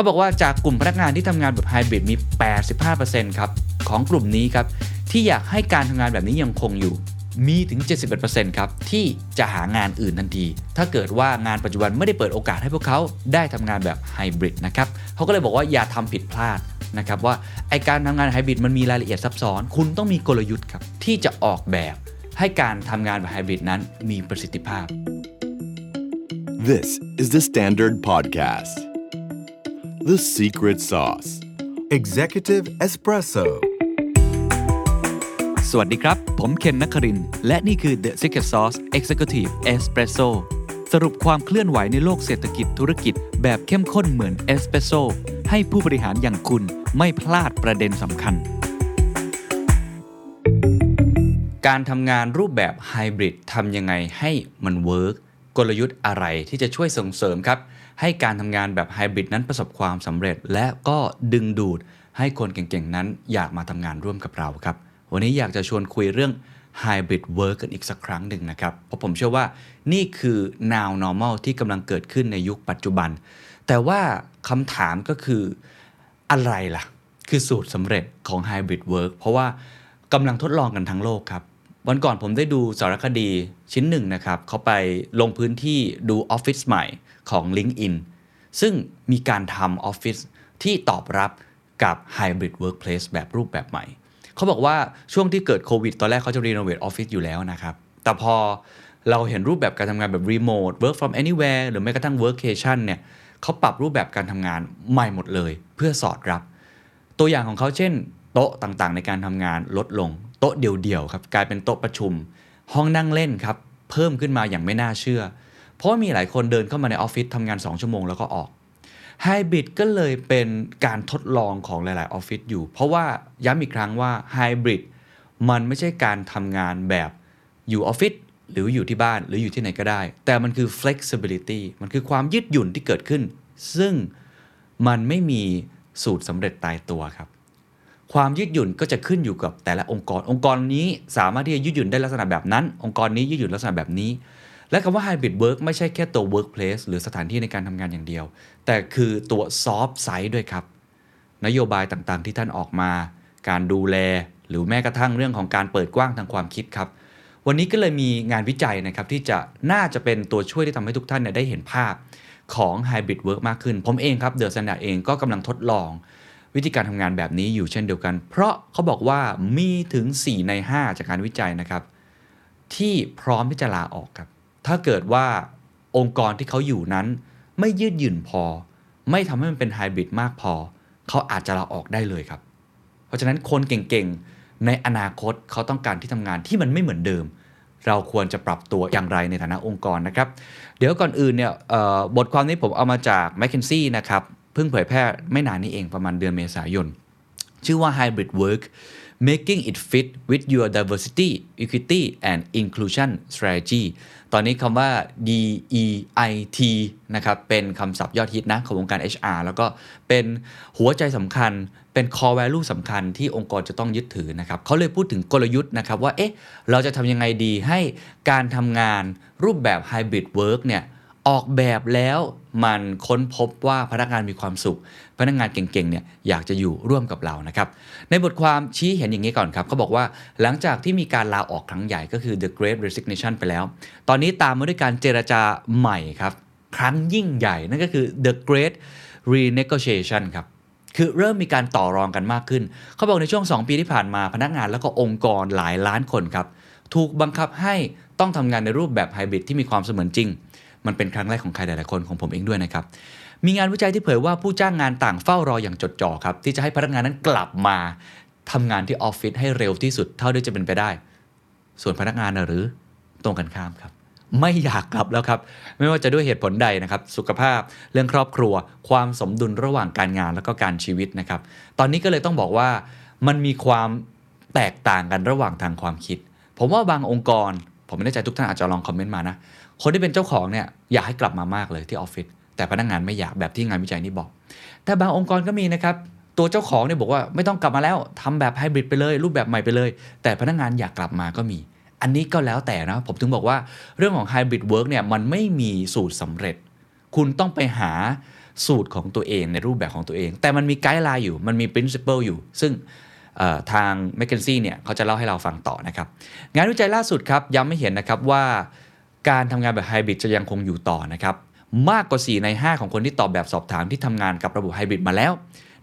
เขาบอกว่าจากกลุ่มพนักงานที่ทำงานแบบไฮบริดมี 85%ครับของกลุ่มนี้ครับที่อยากให้การทำงานแบบนี้ยังคงอยู่มีถึง 71%ครับที่จะหางานอื่นทันที ถ้าเกิดว่างานปัจจุบันไม่ได้เปิดโอกาสให้พวกเขาได้ทำงานแบบไฮบริดนะครับเขาก็เลยบอกว่าอย่าทำผิดพลาดนะครับว่าไอการทำงานไฮบริดมันมีรายละเอียดซับซ้อน คุณต้องมีกลยุทธ์ครับที่จะออกแบบให้การทำงานแบบไฮบริดนั้นมีประสิทธิภาพ This is the Standard Podcast. The Secret Sauce. Executive Espresso สวัสดีครับ ผมเคนนักคริน และนี่คือ The Secret Sauce Executive Espresso สรุปความเคลื่อนไหวในโลกเศรษฐกิจธุรกิจแบบเข้มข้นเหมือนเอสเปรสโซให้ผู้บริหารอย่างคุณไม่พลาดประเด็นสำคัญ การทำงานรูปแบบไฮบริดทำยังไงให้มันเวิร์กกลยุทธ์อะไรที่จะช่วยส่งเสริมครับ ให้การทำงานแบบไฮบริดนั้นประสบความสำเร็จ และก็ดึงดูดให้คนเก่งๆนั้นอยากมาทำงานร่วมกับเราครับ วันนี้อยากจะชวนคุยเรื่อง Hybrid Work กันอีกสักครั้งหนึ่งนะครับ เพราะผมเชื่อว่านี่คือ now normal ที่กำลังเกิดขึ้นในยุคปัจจุบัน แต่ว่าคำถามก็คืออะไรล่ะ คือสูตรสำเร็จของ Hybrid Work เพราะว่ากำลังทดลองกันทั้งโลกครับ วันก่อนผมได้ดูสารคดีชิ้นหนึ่งนะครับเขาไปลงพื้นที่ดูออฟฟิศใหม่ของ LinkedIn ซึ่งมีการทำออฟฟิศที่ตอบรับกับ Hybrid Workplace แบบรูปแบบใหม่ เขาบอกว่าช่วงที่เกิดโควิดตอนแรกเขาจะ renovate ออฟฟิศอยู่แล้วนะครับ แต่พอเราเห็นรูปแบบการทำงานแบบรีโมท work from anywhere หรือแม้กระทั่ง workcation เนี่ยเขาปรับรูปแบบการทำงานใหม่หมดเลย เพื่อสอดรับ ตัวอย่างของเขาเช่น โต๊ะต่างๆ ในการทำงานลดลง โต๊ะเดี่ยวๆครับกลายเป็นโต๊ะประชุม ห้องนั่งเล่นครับเพิ่มขึ้นมาอย่างไม่น่าเชื่อ เพราะมีหลายคนเดินเข้ามาในออฟฟิศทำงาน 2 ชั่วโมงแล้วก็ออกไฮบริดก็เลยเป็นการทดลองของหลาย ๆ ออฟฟิศอยู่ เพราะว่าย้ำอีกครั้งว่าไฮบริดมันไม่ใช่การทำงานแบบอยู่ออฟฟิศหรืออยู่ที่บ้านหรืออยู่ที่ไหนก็ได้ แต่มันคือ flexibility มันคือความยืดหยุ่นที่เกิดขึ้น ซึ่งมันไม่มีสูตรสำเร็จตายตัวครับ ความยืดหยุ่นก็จะขึ้นอยู่กับแต่ละองค์กร องค์กรนี้สามารถที่จะยืดหยุ่นได้ลักษณะแบบนั้น องค์กรนี้ยืดหยุ่นลักษณะแบบนี้ และคำว่า hybrid work ไม่ใช่แค่ตัว workplace หรือสถานที่ในการทำงานอย่างเดียว แต่คือตัว soft side ด้วยครับ นโยบายต่างๆ ที่ท่านออกมา การดูแล หรือแม้กระทั่งเรื่องของการเปิดกว้างทางความคิดครับ วันนี้ก็เลยมีงานวิจัยนะครับที่จะน่าจะเป็นตัวช่วยที่ทำให้ทุกท่านเนี่ยได้เห็นภาพของ hybrid work มากขึ้น ผมเองครับ THE STANDARD เองก็กำลังทดลอง วิธีการทำงานแบบนี้อยู่เช่นเดียวกัน เพราะเขาบอกว่ามีถึง 4 ใน 5 จากการวิจัยนะครับ ที่พร้อมที่จะลาออกครับ ถ้าเกิดว่าองค์กรที่เขาอยู่นั้น ไม่ยืดหยุ่นพอ ไม่ทำให้มันเป็นไฮบริดมากพอ เขาอาจจะลาออกได้เลยครับ เพราะฉะนั้นคนเก่งๆ ในอนาคตเขาต้องการที่ทำงานที่มันไม่เหมือนเดิม เราควรจะปรับตัวอย่างไรในฐานะองค์กรนะครับ เดี๋ยวก่อนอื่นเนี่ยบทความนี้ผมเอามาจาก m c k เคนซี่นะครับ พิ่งเผยแพร่ไม่นานนี้เองประมาณเดือนเมษายน ชื่อว่า Hybrid Work Making it fit with your diversity equity and inclusion strategy ตอนนี้คำว่า DEIT นะครับ เป็นคำศัพท์ยอดฮิตนะของวงการ HR แล้วก็เป็นหัวใจสำคัญ เป็น core value สำคัญที่องค์กรจะต้องยึดถือนะครับ เขาเลยพูดถึงกลยุทธ์นะครับว่า เอ๊ะ เราจะทำยังไงดีให้การทำงานรูปแบบ hybrid work เนี่ย ออกแบบแล้วมันค้นพบว่าพนักงานมีความสุข พนักงานเก่งๆเนี่ยอยากจะอยู่ร่วมกับเรานะครับ ในบทความชี้เห็นอย่างนี้ก่อนครับเขาบอกว่าหลังจากที่มีการลาออกครั้งใหญ่ก็คือ the great resignation ไปแล้ว ตอนนี้ตามมาด้วยการเจรจาใหม่ครับ ครั้งยิ่งใหญ่นั่นก็คือ the great renegotiation ครับคือเริ่มมีการต่อรองกันมากขึ้น เขาบอกในช่วง 2 ปีที่ผ่านมาพนักงานแล้วก็องค์กรหลายล้านคนครับถูกบังคับให้ต้องทำงานในรูปแบบไฮบริดที่มีความเสมือนจริง มันเป็นครั้งแรกของใครหลายๆคนของผมเองด้วยนะครับ มีงานวิจัยที่เผยว่าผู้จ้างงานต่างเฝ้ารออย่างจดจ่อครับที่จะให้พนักงานนั้นกลับมาทำงานที่ออฟฟิศให้เร็วที่สุดเท่าที่จะเป็นไปได้ ส่วนพนักงานหรือตรงกันข้ามครับไม่อยากกลับแล้วครับ ไม่ว่าจะด้วยเหตุผลใดนะครับ สุขภาพเรื่องครอบครัว ความสมดุลระหว่างการงานแล้วก็การชีวิตนะครับ ตอนนี้ก็เลยต้องบอกว่ามันมีความแตกต่างกันระหว่างทางความคิด ผมว่าบางองค์กร ผมไม่แน่ใจทุกท่านอาจจะลองคอมเมนต์มานะ คนที่เป็นเจ้าของเนี่ยอยากให้กลับมามากเลยที่ออฟฟิศแต่พนักงานไม่อยากแบบที่งานวิจัยนี้บอก แต่บางองค์กรก็มีนะครับ ตัวเจ้าของเนี่ยบอกว่าไม่ต้องกลับมาแล้วทำแบบไฮบริดไปเลย รูปแบบใหม่ไปเลย แต่พนักงานอยากกลับมาก็มี อันนี้ก็แล้วแต่นะผมถึงบอกว่าเรื่องของ hybrid work เนี่ยมันไม่มีสูตรสำเร็จ คุณต้องไปหาสูตรของตัวเองในรูปแบบของตัวเอง แต่มันมี guideline อยู่มันมี principle อยู่ ซึ่งทาง m c k เคนซี่เนี่ยเขาจะเล่าให้เราฟังต่อนะครับ งานวิจัยล่าสุดครับย้ำให้เห็นนะครับว่า การทำงานแบบไฮบริดจะยังคงอยู่ต่อนะครับ มากกว่า 4 ใน 5 ของคนที่ตอบแบบสอบถามที่ทำงานกับระบบไฮบริดมาแล้ว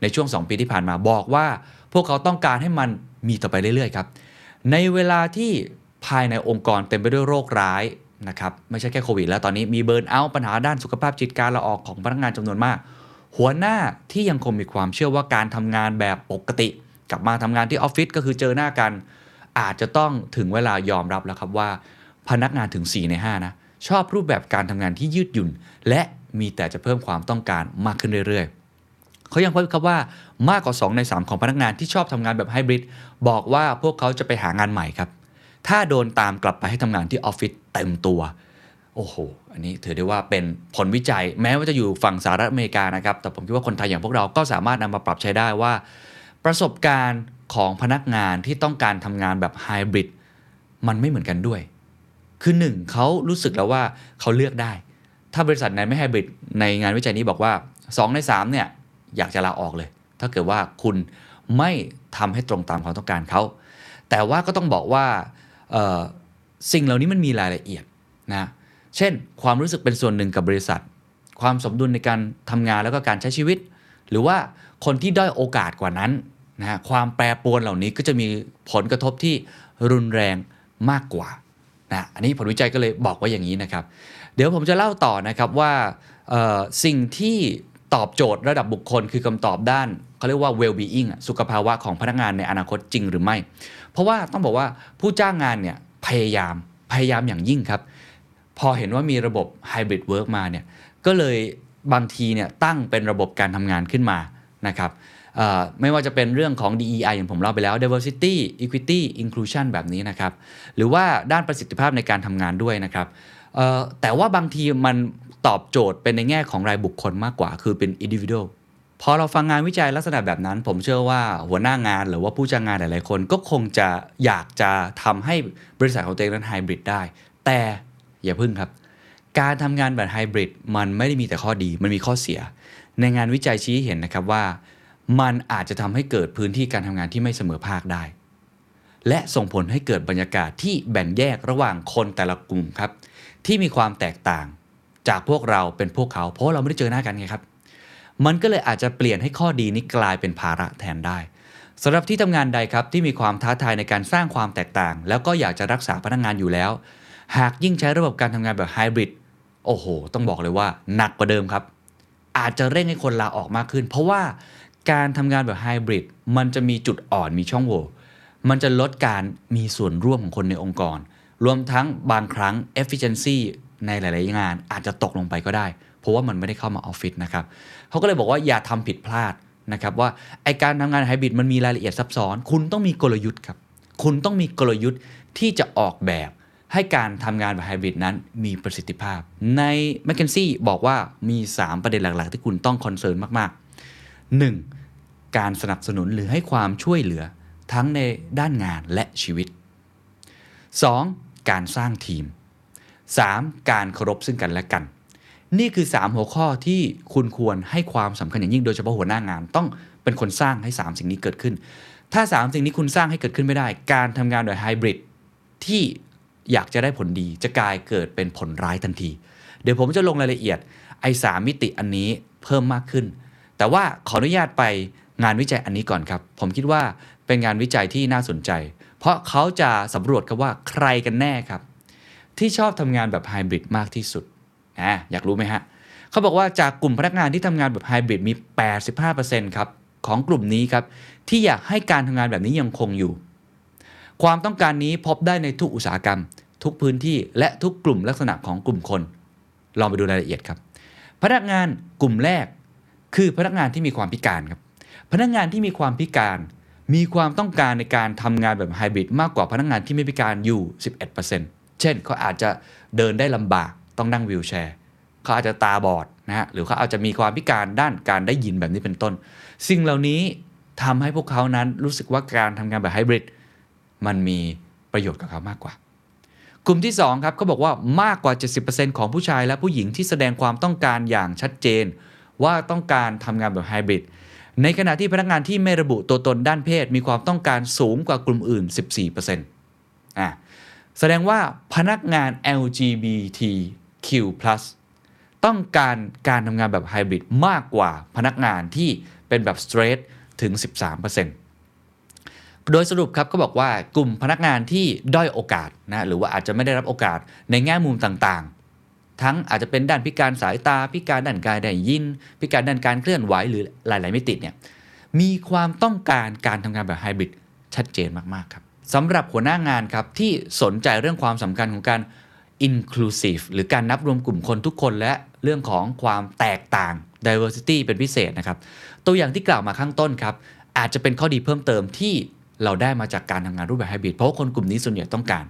ในช่วง 2 ปีที่ผ่านมาบอกว่า พวกเขาต้องการให้มันมีต่อไปเรื่อยๆครับ ในเวลาที่ภายในองค์กรเต็มไปด้วยโรคร้ายนะครับไม่ใช่แค่โควิดแล้วตอนนี้มีเบิร์นเอาปัญหาด้านสุขภาพจิตการละออกของพนักงานจำนวนมาก หัวหน้าที่ยังคงมีความเชื่อว่าการทำงานแบบปกติ กลับมาทำงานที่ออฟฟิศก็คือเจอหน้ากัน อาจจะต้องถึงเวลายอมรับแล้วครับว่า พนักงานถึง 4 ใน 5 นะ ชอบรูปแบบการทำงานที่ยืดหยุ่น และมีแต่จะเพิ่มความต้องการมากขึ้นเรื่อยๆ เขายังพบครับว่ามากกว่า 2 ใน 3 ของพนักงานที่ชอบทำงานแบบไฮบริดบอกว่าพวกเขาจะไปหางานใหม่ครับ ถ้าโดนตามกลับไปให้ทำงานที่ออฟฟิศเต็มตัวโอ้โห อันนี้ถือได้ว่าเป็นผลวิจัย แม้ว่าจะอยู่ฝั่งสหรัฐอเมริกานะครับ แต่ผมคิดว่าคนไทยอย่างพวกเราก็สามารถนำมาปรับใช้ได้ว่า ประสบการณ์ของพนักงานที่ต้องการทำงานแบบไฮบริดมันไม่เหมือนกันด้วย คือหนึ่งเขารู้สึกแล้วว่าเขาเลือกได้ ถ้าบริษัทไหนไม่ไฮบริดในงานวิจัยนี้บอกว่า 2 ใน3เนี่ยอยากจะลาออกเลย ถ้าเกิดว่าคุณไม่ทำให้ตรงตามความต้องการเขาแต่ว่าก็ต้องบอกว่าสิ่งเหล่านี้มันมีรายละเอียดนะเช่น ความรู้สึกเป็นส่วนหนึ่งกับบริษัท ความสมดุลในการทำงานแล้วก็การใช้ชีวิต หรือว่าคนที่ด้อยโอกาสกว่านั้นนะความแปรปรวนเหล่านี้ก็จะมีผลกระทบที่รุนแรงมากกว่า นะอันนี้ผลวิจัยก็เลยบอกว่าอย่างนี้นะครับ เดี๋ยวผมจะเล่าต่อนะครับว่าสิ่งที่ตอบโจทย์ระดับบุคคลคือคำตอบด้านเขาเรียกว่า well being สุขภาวะของพนักงานในอนาคตจริงหรือไม่ เพราะว่าต้องบอกว่าผู้จ้างงานเนี่ยพยายามพยายามอย่างยิ่งครับ พอเห็นว่ามีระบบ hybrid work มาเนี่ยก็เลยบางทีเนี่ยตั้งเป็นระบบการทำงานขึ้นมานะครับ ไม่ว่าจะเป็นเรื่องของ DEI อย่างผมเล่าไปแล้ว diversity equity inclusion แบบนี้นะครับ หรือว่าด้านประสิทธิภาพในการทำงานด้วยนะครับแต่ว่าบางทีมันตอบโจทย์เป็นในแง่ของรายบุคคลมากกว่า คือเป็น individual พอเราฟังงานวิจัยลักษณะแบบนั้น ผมเชื่อว่าหัวหน้างานหรือว่าผู้จ้างงานหลายๆคน ก็คงจะอยากจะทำให้บริษัทของตัวเองนั้นไฮบริดได้ แต่อย่าพึ่งครับ การทำงานแบบไฮบริดมันไม่ได้มีแต่ข้อดี มันมีข้อเสีย ในงานวิจัยชี้เห็นนะครับว่า มันอาจจะทำให้เกิดพื้นที่การทำงานที่ไม่เสมอภาคได้ และส่งผลให้เกิดบรรยากาศที่แบ่งแยกระหว่างคนแต่ละกลุ่มครับ ที่มีความแตกต่าง จากพวกเราเป็นพวกเขา เพราะเราไม่ได้เจอหน้ากันไงครับ มันก็เลยอาจจะเปลี่ยนให้ข้อดีนี้กลายเป็นภาระแทนได้สำหรับที่ทำงานใดครับที่มีความท้าทายในการสร้างความแตกต่าง แล้วก็อยากจะรักษาพนักงงานอยู่แล้ว หากยิ่งใช้ระบบการทำงานแบบไฮบริดโอ้โห ต้องบอกเลยว่าหนักกว่าเดิมครับ อาจจะเร่งให้คนลาออกมากขึ้น เพราะว่า การทำงานแบบไฮบริดมันจะมีจุดอ่อนมีช่องโหว่มันจะลดการมีส่วนร่วมของคนในองค์กร รวมทั้งบางครั้ง efficiency ในหลาย ๆ งานอาจจะตกลงไปก็ได้ เพราะว่ามันไม่ได้เข้ามาออฟฟิศนะครับเขาก็เลยบอกว่าอย่าทำผิดพลาดนะครับว่าไอการทำงานไฮบริดมันมีรายละเอียดซับซ้อน คุณต้องมีกลยุทธ์ครับ คุณต้องมีกลยุทธ์ที่จะออกแบบให้การทำงานแบบไฮบริดนั้นมีประสิทธิภาพ ใน m c k เคนซี่บอกว่ามี 3 ประเด็นหลัก ๆ ที่คุณต้องคอนเซิร์นมาก ๆ 1. การสนับสนุนหรือให้ความช่วยเหลือทั้งในด้านงานและชีวิต 2. การสร้างทีม 3. การเคารพซึ่งกันและกัน นี่คือ 3 หัวข้อที่คุณควรให้ความสำคัญอย่างยิ่งโดยเฉพาะหัวหน้างานต้องเป็นคนสร้างให้ 3 สิ่งนี้เกิดขึ้น ถ้า 3 สิ่งนี้คุณสร้างให้เกิดขึ้นไม่ได้ การทำงานโดยไฮบริดที่อยากจะได้ผลดีจะกลายเกิดเป็นผลร้ายทันที เดี๋ยวผมจะลงรายละเอียดไอ้สมิติอันนี้เพิ่มมากขึ้น แต่ว่าขออนุญาตไป งานวิจัยอันนี้ก่อนครับ ผมคิดว่าเป็นงานวิจัยที่น่าสนใจ เพราะเขาจะสำรวจครับว่าใครกันแน่ครับ ที่ชอบทำงานแบบไฮบริดมากที่สุดอ่อยากรู้ไหมฮะเขาบอกว่าจากกลุ่มพนักงานที่ทำงานแบบไฮบริดมี 85%ครับของกลุ่มนี้ครับที่อยากให้การทำงานแบบนี้ยังคงอยู่ ความต้องการนี้พบได้ในทุกอุตสาหกรรม ทุกพื้นที่และทุกกลุ่มลักษณะของกลุ่มคน ลองไปดูรายละเอียดครับ พนักงานกลุ่มแรกคือพนักงานที่มีความพิการครับ พนักงานที่มีความพิการ มีความต้องการในการทำงานแบบไฮบริดมากกว่าพนักงานที่ไม่พิการอยู่ 11%เช่นเขาอาจจะเดินได้ลำบากต้องนั่งวีลแชร์เขาอาจจะตาบอดนะฮะหรือเขาอาจจะมีความพิการด้านการได้ยินแบบนี้เป็นต้น สิ่งเหล่านี้ทำให้พวกเขานั้นรู้สึกว่าการทำงานแบบไฮบริดมันมีประโยชน์กับเขามากกว่า กลุ่มที่2ครับเขาบอกว่ามากกว่า 70%ของผู้ชายและผู้หญิงที่แสดงความต้องการอย่างชัดเจน ว่าต้องการทำงานแบบไฮบริด ในขณะที่พนักงานที่ไม่ระบุตัวตนด้านเพศ มีความต้องการสูงกว่ากลุ่มอื่น 14%อะแสดงว่าพนักงาน LGBTQ+ ต้องการการทำงานแบบไฮบริดมากกว่าพนักงานที่เป็นแบบ straight ถึง 13%โดยสรุปครับก็บอกว่ากลุ่มพนักงานที่ด้อยโอกาสนะหรือว่าอาจจะไม่ได้รับโอกาสในแง่มุมต่างๆ ทั้งอาจจะเป็นด้านพิการสายตา พิการด้านกายได้ยิน พิการด้านการเคลื่อนไหวหรือหลาย ๆ มิติเนี่ยมีความต้องการการทำงานแบบไฮบริดชัดเจนมาก ๆ ครับสำหรับหัวหน้างานครับที่สนใจเรื่องความสำคัญของการ inclusive หรือการนับรวมกลุ่มคนทุกคนและเรื่องของความแตกต่าง diversity เป็นพิเศษนะครับ ตัวอย่างที่กล่าวมาข้างต้นครับ อาจจะเป็นข้อดีเพิ่มเติมที่ เราได้มาจากการทำงานรูปแบบไฮบริดเพราะคนกลุ่มนี้ส่วนใหญ่ต้องการ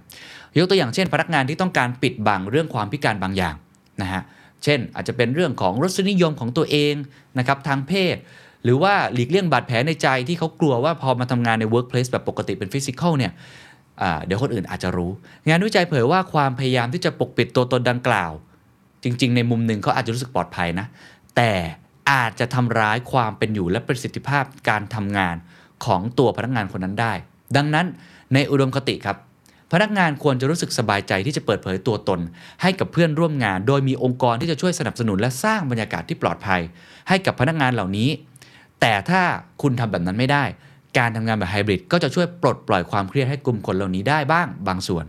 ยกตัวอย่างเช่น พนักงานที่ต้องการปิดบังเรื่องความพิการบางอย่างนะฮะเช่น อาจจะเป็นเรื่องของรสนิยมของตัวเองนะครับทางเพศ หรือว่าหลีกเลี่ยงบาดแผลในใจที่เขากลัวว่าพอมาทำงานใน workplace แบบปกติเป็นฟิสิกอลเนี่ยเดี๋ยวคนอื่นอาจจะรู้ งานวิจัยเผยว่าความพยายามที่จะปกปิดตัวตนดังกล่าว จริง ๆ ในมุมหนึ่งเขาอาจจะรู้สึกปลอดภัยนะ แต่อาจจะทำร้ายความเป็นอยู่และประสิทธิภาพการทำงาน ของตัวพนักงานคนนั้นได้ ดังนั้นในอุดมคติครับ พนักงานควรจะรู้สึกสบายใจที่จะเปิดเผยตัวตน ให้กับเพื่อนร่วมงาน โดยมีองค์กรที่จะช่วยสนับสนุนและสร้างบรรยากาศที่ปลอดภัย ให้กับพนักงานเหล่านี้ แต่ถ้าคุณทำแบบนั้นไม่ได้ การทำงานแบบไฮบริดก็จะช่วยปลดปล่อยความเครียดให้กลุ่มคนเหล่านี้ได้บ้างบางส่วน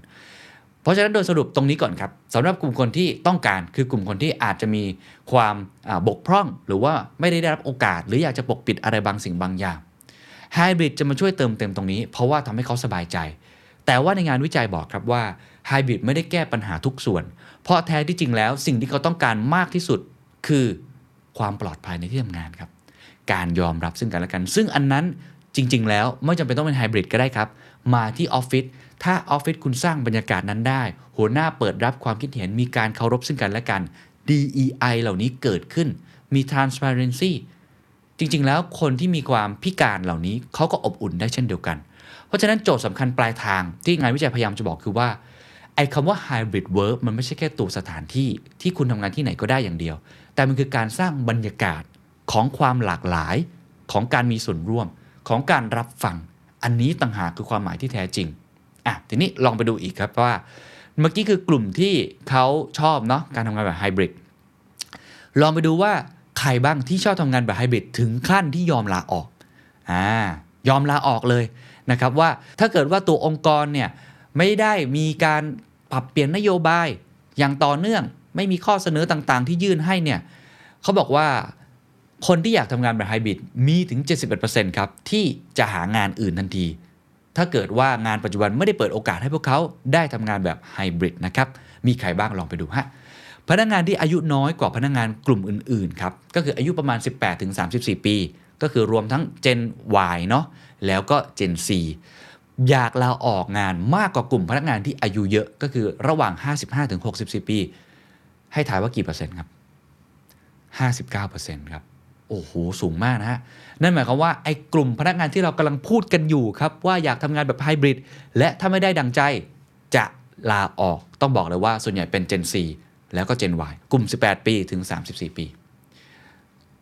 เพราะฉะนั้นโดยสรุปตรงนี้ก่อนครับสำหรับกลุ่มคนที่ต้องการคือกลุ่มคนที่อาจจะมีความบกพร่อง หรือว่าไม่ได้ได้รับโอกาส หรืออยากจะปกปิดอะไรบางสิ่งบางอย่าง ไฮบริดจะมาช่วยเติมเต็มตรงนี้ เพราะว่าทำให้เขาสบายใจ แต่ว่าในงานวิจัยบอกครับว่าไฮบริดไม่ได้แก้ปัญหาทุกส่วน เพราะแท้ที่จริงแล้วสิ่งที่เขาต้องการมากที่สุดคือความปลอดภัยในที่ทำงานครับ การยอมรับซึ่งกันและกัน ซึ่งอันนั้นจริง ๆ แล้วไม่จำเป็นต้องเป็นไฮบริดก็ได้ครับ มาที่ออฟฟิศถ้าออฟฟิศคุณสร้างบรรยากาศนั้นได้ หัวหน้าเปิดรับความคิดเห็นมีการเคารพซึ่งกันและกัน DEI เหล่านี้เกิดขึ้นมี transparency จริง ๆ แล้วคนที่มีความพิการเหล่านี้เขาก็อบอุ่นได้เช่นเดียวกัน เพราะฉะนั้นโจทย์สำคัญปลายทางที่งานวิจัยพยายามจะบอกคือว่าไอ้คำว่า hybrid work มันไม่ใช่แค่ตัวสถานที่ที่คุณทำงานที่ไหนก็ได้อย่างเดียว แต่มันคือการสร้างบรรยากาศของความหลากหลายของการมีส่วนร่วมของการรับฟัง อันนี้ต่างหากคือความหมายที่แท้จริงอะทีนี้ลองไปดูอีกครับว่า เมื่อกี้คือกลุ่มที่เขาชอบเนาะการทำงานแบบไฮบริดลองไปดูว่า ใครบ้างที่ชอบทำงานแบบไฮบริดถึงขั้นที่ยอมลาออกอ่ายอมลาออกเลยนะครับว่าถ้าเกิดว่าตัวองค์กรเนี่ยไม่ได้มีการปรับเปลี่ยนนโยบายอย่างต่อเนื่อง ไม่มีข้อเสนอต่างๆ ที่ยื่นให้เนี่ยเขาบอกว่าคนที่อยากทำงานแบบไฮบริดมีถึง 71%ครับ ที่จะหางานอื่นทันที ถ้าเกิดว่างานปัจจุบันไม่ได้เปิดโอกาสให้พวกเขาได้ทำงานแบบไฮบริดนะครับ มีใครบ้างลองไปดูฮะ พนักงานที่อายุน้อยกว่าพนักงานกลุ่มอื่นๆครับก็คืออายุประมาณ 18-34 ปี ก็คือรวมทั้ง Gen Y เนาะแล้วก็ Gen Z อยากลาออกงานมากกว่ากลุ่มพนักงานที่อายุเยอะก็คือระหว่าง 55-64 ปี ให้ถ่ายว่ากี่เปอร์เซ็นต์ครับ 59%ครับโอ้โห สูงมากนะฮะ นั่นหมายความว่าไอ้กลุ่มพนักงานที่เรากำลังพูดกันอยู่ครับ ว่าอยากทำงานแบบไฮบริดและถ้าไม่ได้ดังใจจะลาออกต้องบอกเลยว่าส่วนใหญ่เป็น Gen C แล้วก็ Gen Y กลุ่ม 18 ปีถึง 34 ปี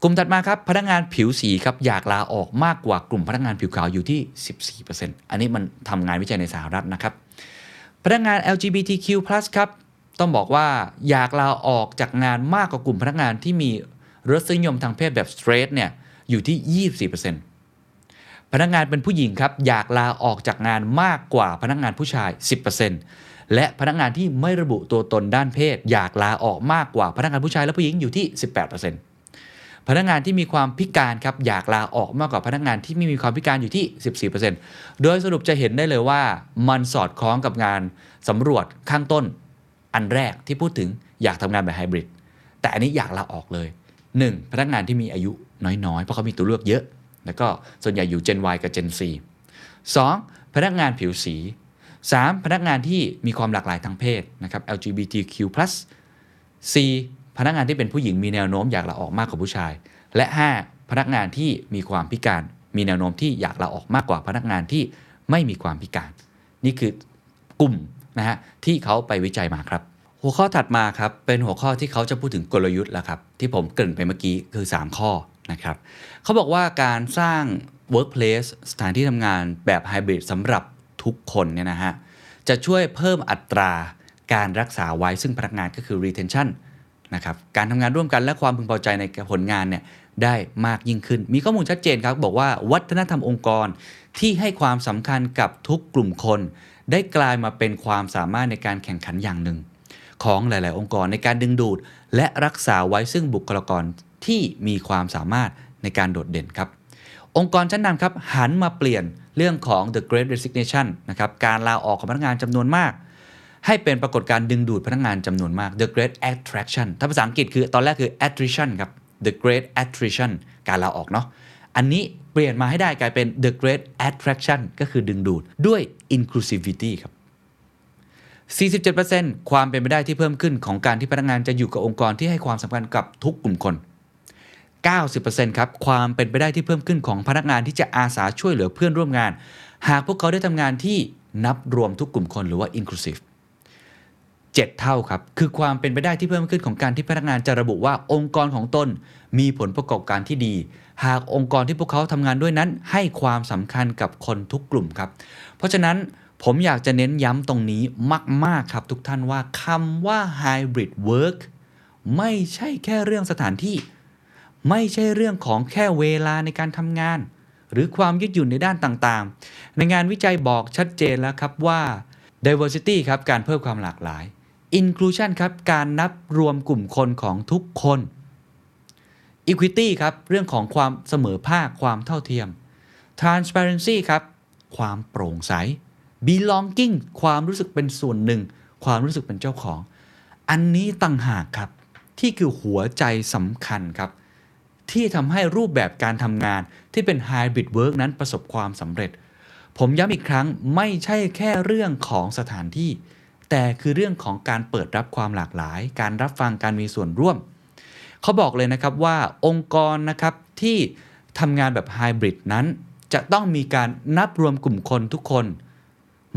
กลุ่มถัดมาครับพนักงานผิวสีครับอยากลาออกมากกว่ากลุ่มพนักงานผิวขาวอยู่ที่ 14%อันนี้มันทำงานวิจัยในสหรัฐนะครับพนักงาน LGBTQ+ ครับต้องบอกว่าอยากลาออกจากงานมากกว่ากลุ่มพนักงานที่มีรสนิยมทางเพศแบบ straight เนี่ยอยู่ที่ 24%พนักงานเป็นผู้หญิงครับอยากลาออกจากงานมากกว่าพนักงานผู้ชาย 10% และพนักงานที่ไม่ระบุตัวตนด้านเพศ อยากลาออกมากกว่าพนักงานผู้ชายและผู้หญิงอยู่ที่ 18%พนักงานที่มีความพิการครับอยากลาออกมากกว่าพนักงานที่ไม่มีความพิการอยู่ที่ 14%โดยสรุปจะเห็นได้เลยว่ามันสอดคล้องกับงานสำรวจข้างต้น อันแรกที่พูดถึงอยากทำงานแบบไฮบริดแต่อันนี้อยากลาออกเลย 1. พนักงานที่มีอายุน้อยๆ เพราะเขามีตัวเลือกเยอะ แล้วก็ส่วนใหญ่อยู่ Gen Y กับ Gen C 2. พนักงานผิวสี 3. พนักงานที่มีความหลากหลายทางเพศนะครับ LGBTQ+ 4. พนักงานที่เป็นผู้หญิงมีแนวโน้มอยากลาออกมากกว่าผู้ชาย และ 5. พนักงานที่มีความพิการ มีแนวโน้มที่อยากลาออกมากกว่าพนักงานที่ไม่มีความพิการ นี่คือกลุ่มนะฮะที่เขาไปวิจัยมาครับ หัวข้อถัดมาครับเป็นหัวข้อที่เขาจะพูดถึงกลยุทธ์แล้วครับที่ผมเกริ่นไปเมื่อกี้คือ 3 ข้อนะครับเขาบอกว่าการสร้าง workplace สถานที่ทำงานแบบไฮบริดสำหรับ ทุกคนเนี่ยนะฮะจะช่วยเพิ่มอัตราการรักษาไว้ซึ่งพนักงานก็คือ retention นะครับการทำงานร่วมกันและความพึงพอใจในผลงานเนี่ยได้มากยิ่งขึ้น มีข้อมูลชัดเจนครับ บอกว่าวัฒนธรรมองค์กรที่ให้ความสำคัญกับทุกกลุ่มคน ได้กลายมาเป็นความสามารถในการแข่งขันอย่างหนึ่ง ของหลาย ๆ องค์กรในการดึงดูด และรักษาไว้ซึ่งบุคลากรที่มีความสามารถในการโดดเด่นครับ องค์กรชั้นนำครับหันมาเปลี่ยน เรื่องของ the great resignation นะครับการลาออกของพนักงานจำนวนมาก ให้เป็นปรากฏการณ์ดึงดูดพนักงานจำนวนมาก the great attraction ถ้าภาษาอังกฤษคือตอนแรกคือ attrition ครับ the great attrition การลาออกเนาะอันนี้เปลี่ยนมาให้ได้กลายเป็น the great attraction ก็คือดึงดูดด้วย inclusivity ครับ47%ความเป็นไปได้ที่เพิ่มขึ้นของการที่พนักงานจะอยู่กับองค์กรที่ให้ความสำคัญกับทุกกลุ่มคน 90%ครับความเป็นไปได้ที่เพิ่มขึ้นของพนักงานที่จะอาสาช่วยเหลือเพื่อนร่วมงาน หากพวกเขาได้ทำงานที่นับรวมทุกกลุ่มคนหรือว่า inclusive 7 เท่าครับ คือความเป็นไปได้ที่เพิ่มขึ้นของการที่พนักงานจะระบุว่าองค์กรของตนมีผลประกอบการที่ดี หากองค์กรที่พวกเขาทำงานด้วยนั้น ให้ความสำคัญกับคนทุกกลุ่มครับ เพราะฉะนั้นผมอยากจะเน้นย้ำตรงนี้มาก ๆ ครับทุกท่านว่าคำว่า hybrid work ไม่ใช่แค่เรื่องสถานที่ ไม่ใช่เรื่องของแค่เวลาในการทำงาน หรือความยืดหยุ่นในด้านต่างๆ ในงานวิจัยบอกชัดเจนแล้วครับว่า diversity ครับการเพิ่มความหลากหลาย inclusion ครับการนับรวมกลุ่มคนของทุกคน equity ครับเรื่องของความเสมอภาคความเท่าเทียม transparency ครับความโปร่งใส belonging ความรู้สึกเป็นส่วนหนึ่ง ความรู้สึกเป็นเจ้าของ อันนี้ต่างหากครับ ที่คือหัวใจสำคัญครับ ที่ทำให้รูปแบบการทำงานที่เป็น hybrid work นั้นประสบความสำเร็จ ผมย้ำอีกครั้งไม่ใช่แค่เรื่องของสถานที่ แต่คือเรื่องของการเปิดรับความหลากหลาย การรับฟังการมีส่วนร่วม เขาบอกเลยนะครับว่าองค์กรนะครับที่ทำงานแบบไฮบริดนั้น จะต้องมีการนับรวมกลุ่มคนทุกคน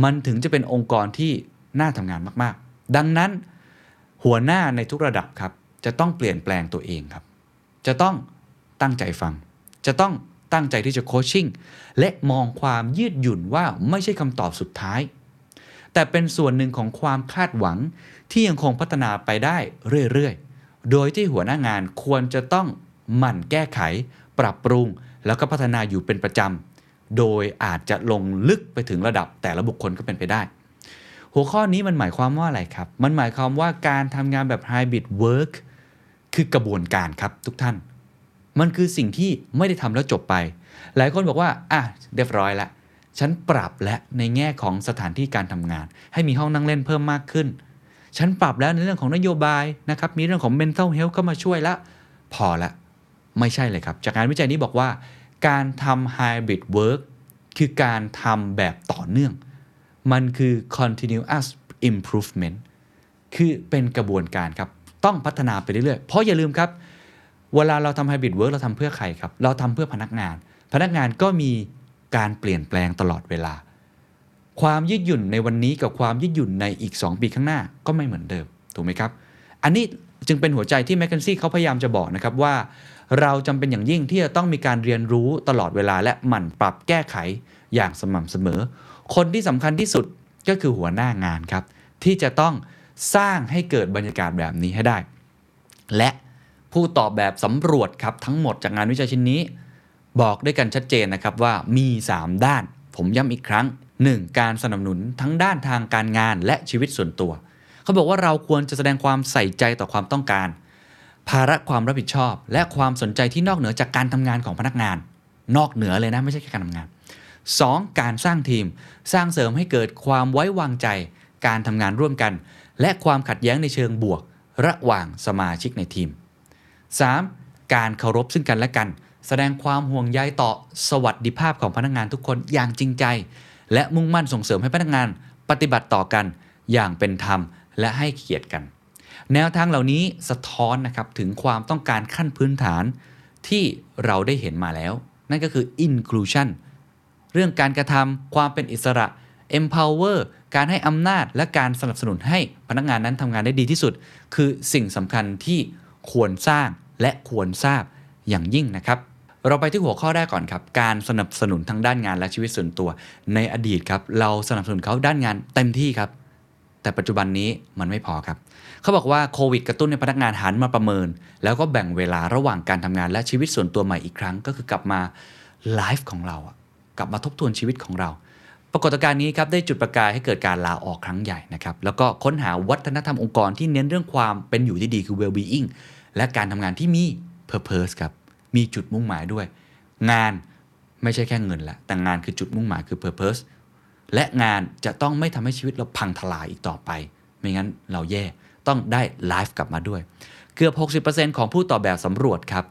มันถึงจะเป็นองค์กรที่น่าทำงานมากๆ ดังนั้น หัวหน้าในทุกระดับครับ จะต้องเปลี่ยนแปลงตัวเองครับ จะต้อง ตั้งใจฟัง จะต้องตั้งใจที่จะโคชชิ่งและมองความยืดหยุ่นว่าไม่ใช่คำตอบสุดท้าย แต่เป็นส่วนหนึ่งของความคาดหวังที่ยังคงพัฒนาไปได้เรื่อยๆ โดยที่หัวหน้างานควรจะต้องหมั่นแก้ไข ปรับปรุง แล้วก็พัฒนาอยู่เป็นประจำ โดยอาจจะลงลึกไปถึงระดับแต่ละบุคคลก็เป็นไปได้ หัวข้อนี้มันหมายความว่าอะไรครับ มันหมายความว่าการทำงานแบบ hybrid work คือกระบวนการครับทุกท่าน มันคือสิ่งที่ไม่ได้ทำแล้วจบไป หลายคนบอกว่า อะเรียบร้อยละ ฉันปรับและในแง่ของสถานที่การทำงาน ให้มีห้องนั่งเล่นเพิ่มมากขึ้น ฉันปรับแล้วในเรื่องของนโยบายนะครับมีเรื่องของ mental health เข้ามาช่วยละ พอละ ไม่ใช่เลยครับ จากงานวิจัยนี้บอกว่า การทำ hybrid work คือการทำแบบต่อเนื่อง มันคือ continuous improvement คือเป็นกระบวนการครับ ต้องพัฒนาไปเรื่อยๆ เพราะอย่าลืมครับ เวลาเราทำ hybrid work เราทำเพื่อใครครับ เราทำเพื่อพนักงาน พนักงานก็มีการเปลี่ยนแปลงตลอดเวลา ความยืดหยุ่นในวันนี้กับความยืดหยุ่นในอีก 2 ปีข้างหน้าก็ไม่เหมือนเดิมถูกไหมครับ อันนี้จึงเป็นหัวใจที่แมคเคนซี่เขาพยายามจะบอกนะครับว่า เราจำเป็นอย่างยิ่งที่จะต้องมีการเรียนรู้ตลอดเวลาและหมั่นปรับแก้ไขอย่างสม่ำเสมอ คนที่สำคัญที่สุดก็คือหัวหน้างานครับ ที่จะต้องสร้างให้เกิดบรรยากาศแบบนี้ให้ได้ และ ผู้ตอบแบบสำรวจครับทั้งหมดจากงานวิจัยชิ้นนี้ บอกด้วยกันชัดเจนนะครับว่ามี 3 ด้าน ผมย้ำอีกครั้ง 1. การสนับสนุนทั้งด้านทางการงานและชีวิตส่วนตัว เขาบอกว่าเราควรจะแสดงความใส่ใจต่อความต้องการ ภาระความรับผิดชอบ และความสนใจที่นอกเหนือจากการทำงานของพนักงาน นอกเหนือเลยนะไม่ใช่แค่การทำงาน 2. การสร้างทีม สร้างเสริมให้เกิดความไว้วางใจ การทำงานร่วมกัน และความขัดแย้งในเชิงบวก ระหว่างสมาชิกในทีม 3. การเคารพซึ่งกันและกัน แสดงความห่วงใยต่อสวัสดิภาพของพนักงานทุกคนอย่างจริงใจ และมุ่งมั่นส่งเสริมให้พนักงานปฏิบัติต่อกันอย่างเป็นธรรมและให้เกียรติกัน แนวทางเหล่านี้สะท้อนนะครับถึงความต้องการขั้นพื้นฐานที่เราได้เห็นมาแล้ว นั่นก็คือ inclusion เรื่องการกระทำความเป็นอิสระ empower การให้อำนาจและการสนับสนุนให้พนักงานนั้นทำงานได้ดีที่สุด คือสิ่งสำคัญที่ ควรสร้างและควรทราบอย่างยิ่งนะครับ เราไปที่หัวข้อแรกก่อนครับ การสนับสนุนทั้งด้านงานและชีวิตส่วนตัว ในอดีตครับเราสนับสนุนเขาด้านงานเต็มที่ครับ แต่ปัจจุบันนี้มันไม่พอครับ เขาบอกว่าโควิดกระตุ้นให้พนักงานหันมาประเมิน แล้วก็แบ่งเวลาระหว่างการทำงานและชีวิตส่วนตัวใหม่อีกครั้ง ก็คือกลับมาไลฟ์ของเราอะกลับมาทบทวนชีวิตของเรา ปรากฏการณ์นี้ครับได้จุดประกายให้เกิดการลาออกครั้งใหญ่นะครับแล้วก็ค้นหาวัฒนธรรมองค์กรที่เน้นเรื่องความเป็นอยู่ที่ดีคือ well-being และการทำงานที่มี purpose ครับมีจุดมุ่งหมายด้วย งานไม่ใช่แค่เงินละแต่งานคือจุดมุ่งหมายคือ purpose และงานจะต้องไม่ทำให้ชีวิตเราพังทลายอีกต่อไป ไม่งั้นเราแย่ต้องได้ไลฟ์กลับมาด้วย เกือบ 60%ของผู้ตอบแบบสำรวจครับ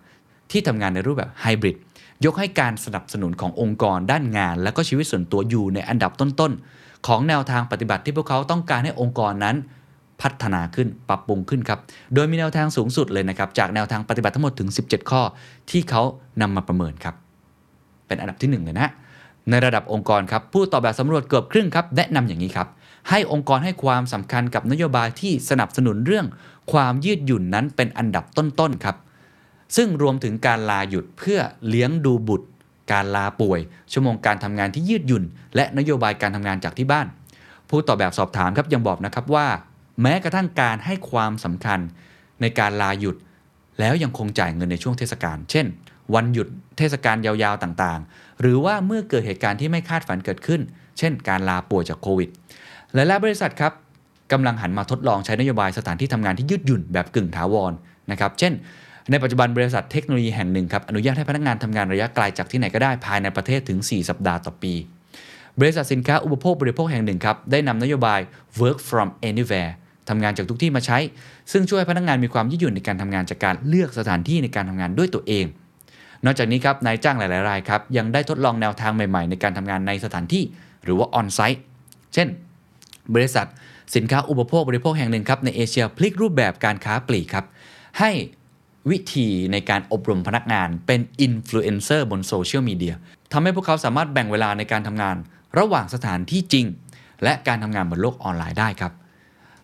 ที่ทำงานในรูปแบบไฮบริด ยกให้การสนับสนุนขององค์กรด้านงาน และก็ชีวิตส่วนตัวอยู่ในอันดับต้นๆ ของแนวทางปฏิบัติที่พวกเขาต้องการให้องค์กรนั้น พัฒนาขึ้นปรับปรุงขึ้นครับโดยมีแนวทางสูงสุดเลยนะครับจากแนวทางปฏิบัติทั้งหมดถึง 17 ข้อ ที่เขานำมาประเมินครับ เป็นอันดับที่ 1 เลยนะในระดับองค์กรครับผู้ตอบแบบสำรวจเกือบครึ่งครับแนะนำอย่างนี้ครับให้องค์กรให้ความสำคัญกับนโยบายที่สนับสนุนเรื่อง ความยืดหยุ่นนั้นเป็นอันดับต้นๆครับ ซึ่งรวมถึงการลาหยุดเพื่อเลี้ยงดูบุตร การลาป่วย ชั่วโมงการทำงานที่ยืดหยุ่น และนโยบายการทำงานจากที่บ้าน ผู้ตอบแบบสอบถามครับยังบอกนะครับว่า แม้กระทั่งการให้ความสำคัญในการลาหยุด แล้วยังคงจ่ายเงินในช่วงเทศกาล เช่น วันหยุดเทศกาลยาวๆต่างๆ หรือว่าเมื่อเกิดเหตุการณ์ที่ไม่คาดฝันเกิดขึ้น เช่น การลาป่วยจากโควิดหลายๆบริษัทครับกำลังหันมาทดลองใช้นโยบายสถานที่ทำงานที่ยืดหยุ่นแบบกึ่งถาวรนะครับ เช่น ในปัจจุบันบริษัทเทคโนโลยีแห่งหนึ่งครับอนุญาตให้พนักงานทำงานระยะไกลจากที่ไหนก็ได้ภายในประเทศถึง 4 สัปดาห์ต่อปี บริษัทสินค้าอุปโภคบริโภคแห่งหนึ่งครับได้นำนโยบาย work from anywhere ทำงานจากทุกที่มาใช้ ซึ่งช่วยให้พนักงานมีความยืดหยุ่นในการทำงานจากการเลือกสถานที่ในการทำงานด้วยตัวเอง นอกจากนี้ครับนายจ้างหลาย ๆ รายครับยังได้ทดลองแนวทางใหม่ ๆ ในการทำงานในสถานที่หรือว่า on-site เช่น บริษัทสินค้าอุปโภคบริโภคแห่งหนึ่งครับในเอเชียพลิกรูปแบบการค้าปลีกครับใช้ วิธีในการอบรมพนักงานเป็นอินฟลูเอนเซอร์บนโซเชียลมีเดียทำให้พวกเขาสามารถแบ่งเวลาในการทำงาน ระหว่างสถานที่จริง และการทำงานบนโลกออนไลน์ได้ครับ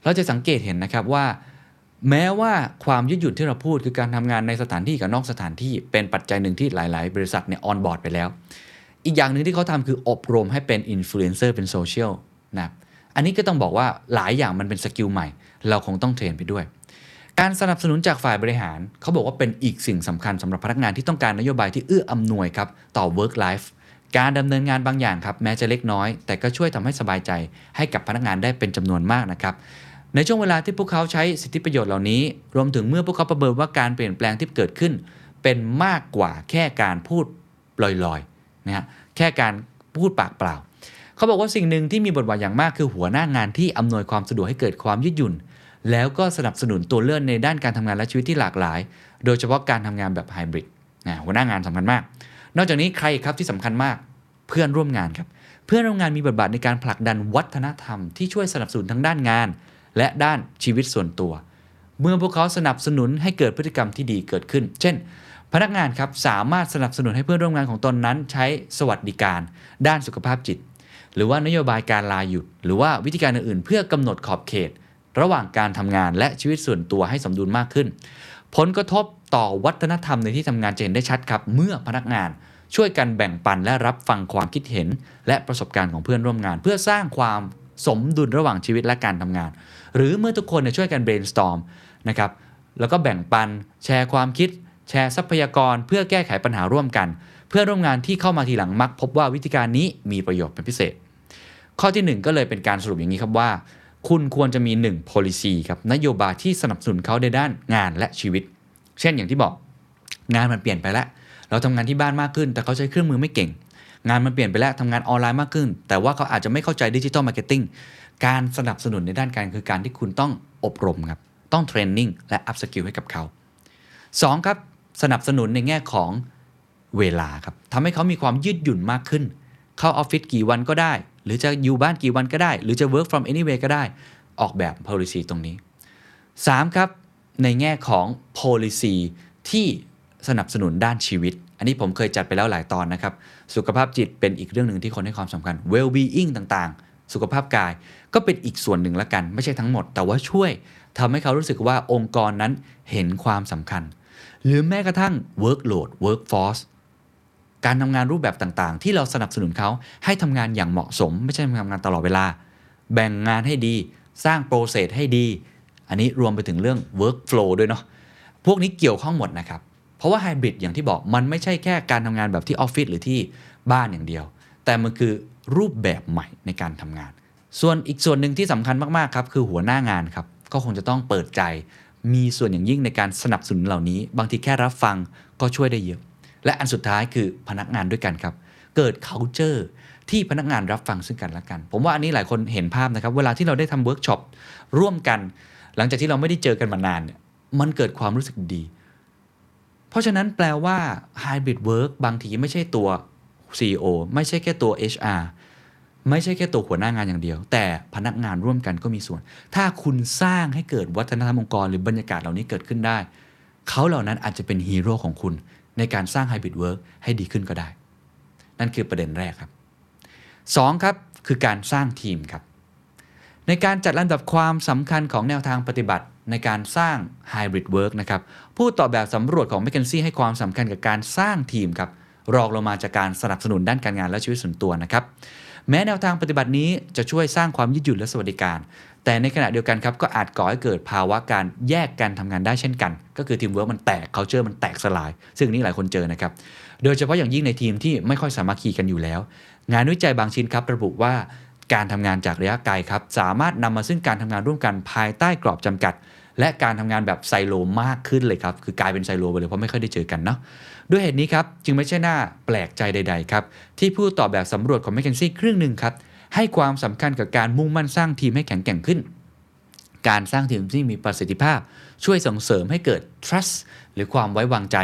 เราจะสังเกตเห็นนะครับว่า แม้ว่าความยืดหยุ่นที่เราพูดคือการทำงานในสถานที่กับนอกสถานที่เป็นปัจจัยหนึ่งที่หลาย ๆ บริษัทเนี่ย onboard ไปแล้ว อีกอย่างหนึ่งที่เขาทำคืออบรมให้เป็นอินฟลูเอนเซอร์เป็นโซเชียลนะอันนี้ก็ต้องบอกว่าหลายอย่างมันเป็น skill ใหม่ เราคงต้อง train ไปด้วย การสนับสนุนจากฝ่ายบริหาร เขาบอกว่าเป็นอีกสิ่งสำคัญสำหรับพนักงานที่ต้องการนโยบายที่เอื้ออำนวยครับต่อ work life การดำเนินงานบางอย่างครับแม้จะเล็กน้อย แต่ก็ช่วยทำให้สบายใจให้กับพนักงานได้เป็นจำนวนมากนะครับในช่วงเวลาที่พวกเขาใช้สิทธิประโยชน์เหล่านี้ รวมถึงเมื่อพวกเขาประเมินว่าการเปลี่ยนแปลงที่เกิดขึ้น เป็นมากกว่าแค่การพูดลอยๆนะฮะแค่การพูดปากเปล่า เขาบอกว่าสิ่งหนึ่งที่มีบทบาทอย่างมากคือหัวหน้างานที่อำนวยความสะดวกให้เกิดความยืดหยุ่น แล้วก็สนับสนุนตัวเลือกในด้านการทำงานและชีวิตที่หลากหลาย โดยเฉพาะการทำงานแบบไฮบริดนะหัวหน้างานสำคัญมาก นอกจากนี้ใครครับที่สำคัญมากเพื่อนร่วมงานครับ เพื่อนร่วมงานมีบทบาทในการผลักดันวัฒนธรรมที่ช่วยสนับสนุนทั้งด้านงาน และด้านชีวิตส่วนตัว เมื่อพวกเขาสนับสนุนให้เกิดพฤติกรรมที่ดีเกิดขึ้น เช่น พนักงานครับสามารถสนับสนุนให้เพื่อนร่วมงานของตนนั้น ใช้สวัสดิการ ด้านสุขภาพจิต หรือว่านโยบายการลาหยุด หรือว่าวิธีการอื่นๆ เพื่อกำหนดขอบเขต ระหว่างการทำงานและชีวิตส่วนตัวให้สมดุลมากขึ้น ผลกระทบต่อวัฒนธรรมในที่ทำงานจะเห็นได้ชัดครับ เมื่อพนักงานช่วยกันแบ่งปันและรับฟังความคิดเห็น และประสบการณ์ของเพื่อนร่วมงาน เพื่อสร้างความสมดุลระหว่างชีวิตและการทำงาน หรือเมื่อทุกคนช่วยกัน brainstorm นะครับแล้วก็แบ่งปันแชร์ความคิด แชร์ทรัพยากร เพื่อแก้ไขปัญหาร่วมกัน เพื่อนร่วมงานที่เข้ามาทีหลังมัก พบว่าวิธีการนี้มีประโยชน์เป็นพิเศษ ข้อที่ 1 ก็เลยเป็นการสรุปอย่างนี้ครับว่า คุณควรจะมี 1 policy ครับนโยบายที่สนับสนุนเขาในด้านงานและชีวิต เช่นอย่างที่บอก งานมันเปลี่ยนไปแล้ว เราทำงานที่บ้านมากขึ้น แต่เขาใช้เครื่องมือไม่เก่ง งานมันเปลี่ยนไปแล้วทำงานออนไลน์มากขึ้น แต่ว่าเขาอาจจะไม่เข้าใจ digital marketing การสนับสนุนในด้านการงานคือการที่คุณต้องอบรมครับต้อง training และ upskill ให้กับเขา 2. ครับสนับสนุนในแง่ของเวลาครับทำให้เขามีความยืดหยุ่นมากขึ้น เข้าออฟฟิศกี่วันก็ได้ หรือจะอยู่บ้านกี่วันก็ได้ หรือจะ work from anywhere ก็ได้ ออกแบบ policy ตรงนี้ 3. ครับ ในแง่ของ policy ที่สนับสนุนด้านชีวิต อันนี้ผมเคยจัดไปแล้วหลายตอนนะครับ สุขภาพจิตเป็นอีกเรื่องหนึ่งที่คนให้ความสำคัญ well being ต่างๆ สุขภาพกายก็เป็นอีกส่วนหนึ่งละกัน ไม่ใช่ทั้งหมด แต่ว่าช่วยทำให้เขารู้สึกว่าองค์กรนั้นเห็นความสำคัญ หรือแม้กระทั่ง workload workforce การทำงานรูปแบบต่างๆ ที่เราสนับสนุนเขาให้ทำงานอย่างเหมาะสม ไม่ใช่ทำงานตลอดเวลา แบ่งงานให้ดี สร้างโปรเซสให้ดี อันนี้รวมไปถึงเรื่อง workflow ด้วยเนาะพวกนี้เกี่ยวข้องหมดนะครับ เพราะว่าไฮบริดอย่างที่บอกมันไม่ใช่แค่การทำงานแบบที่ออฟฟิศหรือที่บ้านอย่างเดียว แต่มันคือรูปแบบใหม่ในการทำงาน ส่วนอีกส่วนหนึ่งที่สำคัญมากๆครับคือหัวหน้างานครับก็คงจะต้องเปิดใจ มีส่วนอย่างยิ่งในการสนับสนุนเหล่านี้ บางทีแค่รับฟังก็ช่วยได้เยอะ และอันสุดท้ายคือพนักงานด้วยกันครับ เกิด culture ที่พนักงานรับฟังซึ่งกันและกัน ผมว่าอันนี้หลายคนเห็นภาพนะครับ เวลาที่เราได้ทำเวิร์กช็อปร่วมกัน หลังจากที่เราไม่ได้เจอกันมานานเนี่ยมันเกิดความรู้สึกดี เพราะฉะนั้นแปลว่า hybrid work บางทีไม่ใช่ตัว CEO ไม่ใช่แค่ตัว HR ไม่ใช่แค่ตัวหัวหน้างานอย่างเดียว แต่พนักงานร่วมกันก็มีส่วน ถ้าคุณสร้างให้เกิดวัฒนธรรมองค์กร หรือบรรยากาศเหล่านี้เกิดขึ้นได้ เขาเหล่านั้นอาจจะเป็นฮีโร่ของคุณ ในการสร้าง hybrid work ให้ดีขึ้นก็ได้ นั่นคือประเด็นแรกครับ 2. ครับคือการสร้างทีมครับ ในการจัดลำดับความสำคัญของแนวทางปฏิบัติในการสร้าง Hybrid Work นะครับผู้ตอบแบบสำรวจของ m c k เคนซี่ให้ความสำคัญกับการสร้างทีมครับรองลงมาจากการสนับสนุนด้านการงานและชีวิตส่วนตัวนะครับ แม้แนวทางปฏิบัตินี้จะช่วยสร้างความยืดหยุ่นและสวัสดิการ แต่ในขณะเดียวกันครับก็อาจก่อให้เกิดภาวะการแยกการทำงานได้เช่นกัน ก็คือทีมเวิร์กมันแตก culture มันแตกสลาย ซึ่งนี่หลายคนเจอนะครับ โดยเฉพาะอย่างยิ่งในทีมที่ไม่ค่อยสามัคคีกันอยู่แล้ว งานวิจัยบางชิ้นครับระบุว่าการทำงานจากระยะไกลครับสามารถนำมาซึ่งการทำงานร่วมกันภายใต้กรอบจำกัด และการทำงานแบบไซโลมากขึ้นเลยครับคือกลายเป็นไซโลไปเลยเพราะไม่ค่อยได้เจอกันเนาะด้วยเหตุนี้ครับจึงไม่ใช่หน้าแปลกใจใด ๆ ครับที่ผู้ตอบแบบสำรวจของ m c k เคนซี่ครึ่งหนึ่งครับ ให้ความสำคัญกับการมุ่งมั่นสร้างทีมให้แข็งแกร่งขึ้น การสร้างทีมที่มีประสิทธิภาพ ช่วยส่งเสริมให้เกิด trust หรือความไว้วางใจ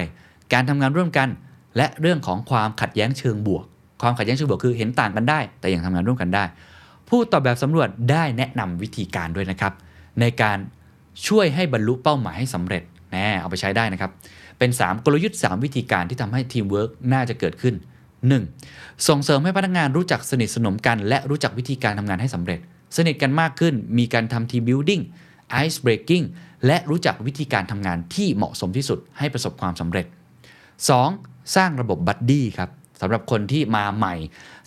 การทำงานร่วมกัน และเรื่องของความขัดแย้งเชิงบวก ความขัดแย้งเชิงบวกคือเห็นต่างกันได้ แต่ยังทำงานร่วมกันได้ ผู้ตอบแบบสำรวจได้แนะนำวิธีการด้วยนะครับ ในการช่วยให้บรรลุเป้าหมายให้สำเร็จเนี่ยเอาไปใช้ได้นะครับ เป็น 3 กลยุทธ์ 3 วิธีการที่ทำให้ทีมเวิร์กน่าจะเกิดขึ้น 1. ส่งเสริมให้พนักงานรู้จักสนิทสนมกัน และรู้จักวิธีการทำงานให้สำเร็จ สนิทกันมากขึ้น มีการทำทีมบิ l ดิ้งไอซ์เบรกิ่งและรู้จักวิธีการทำงานที่เหมาะสมที่สุดให้ประสบความสำเร็จ 2. สร้างระบบบัดดี้ครับสำหรับคนที่มาใหม่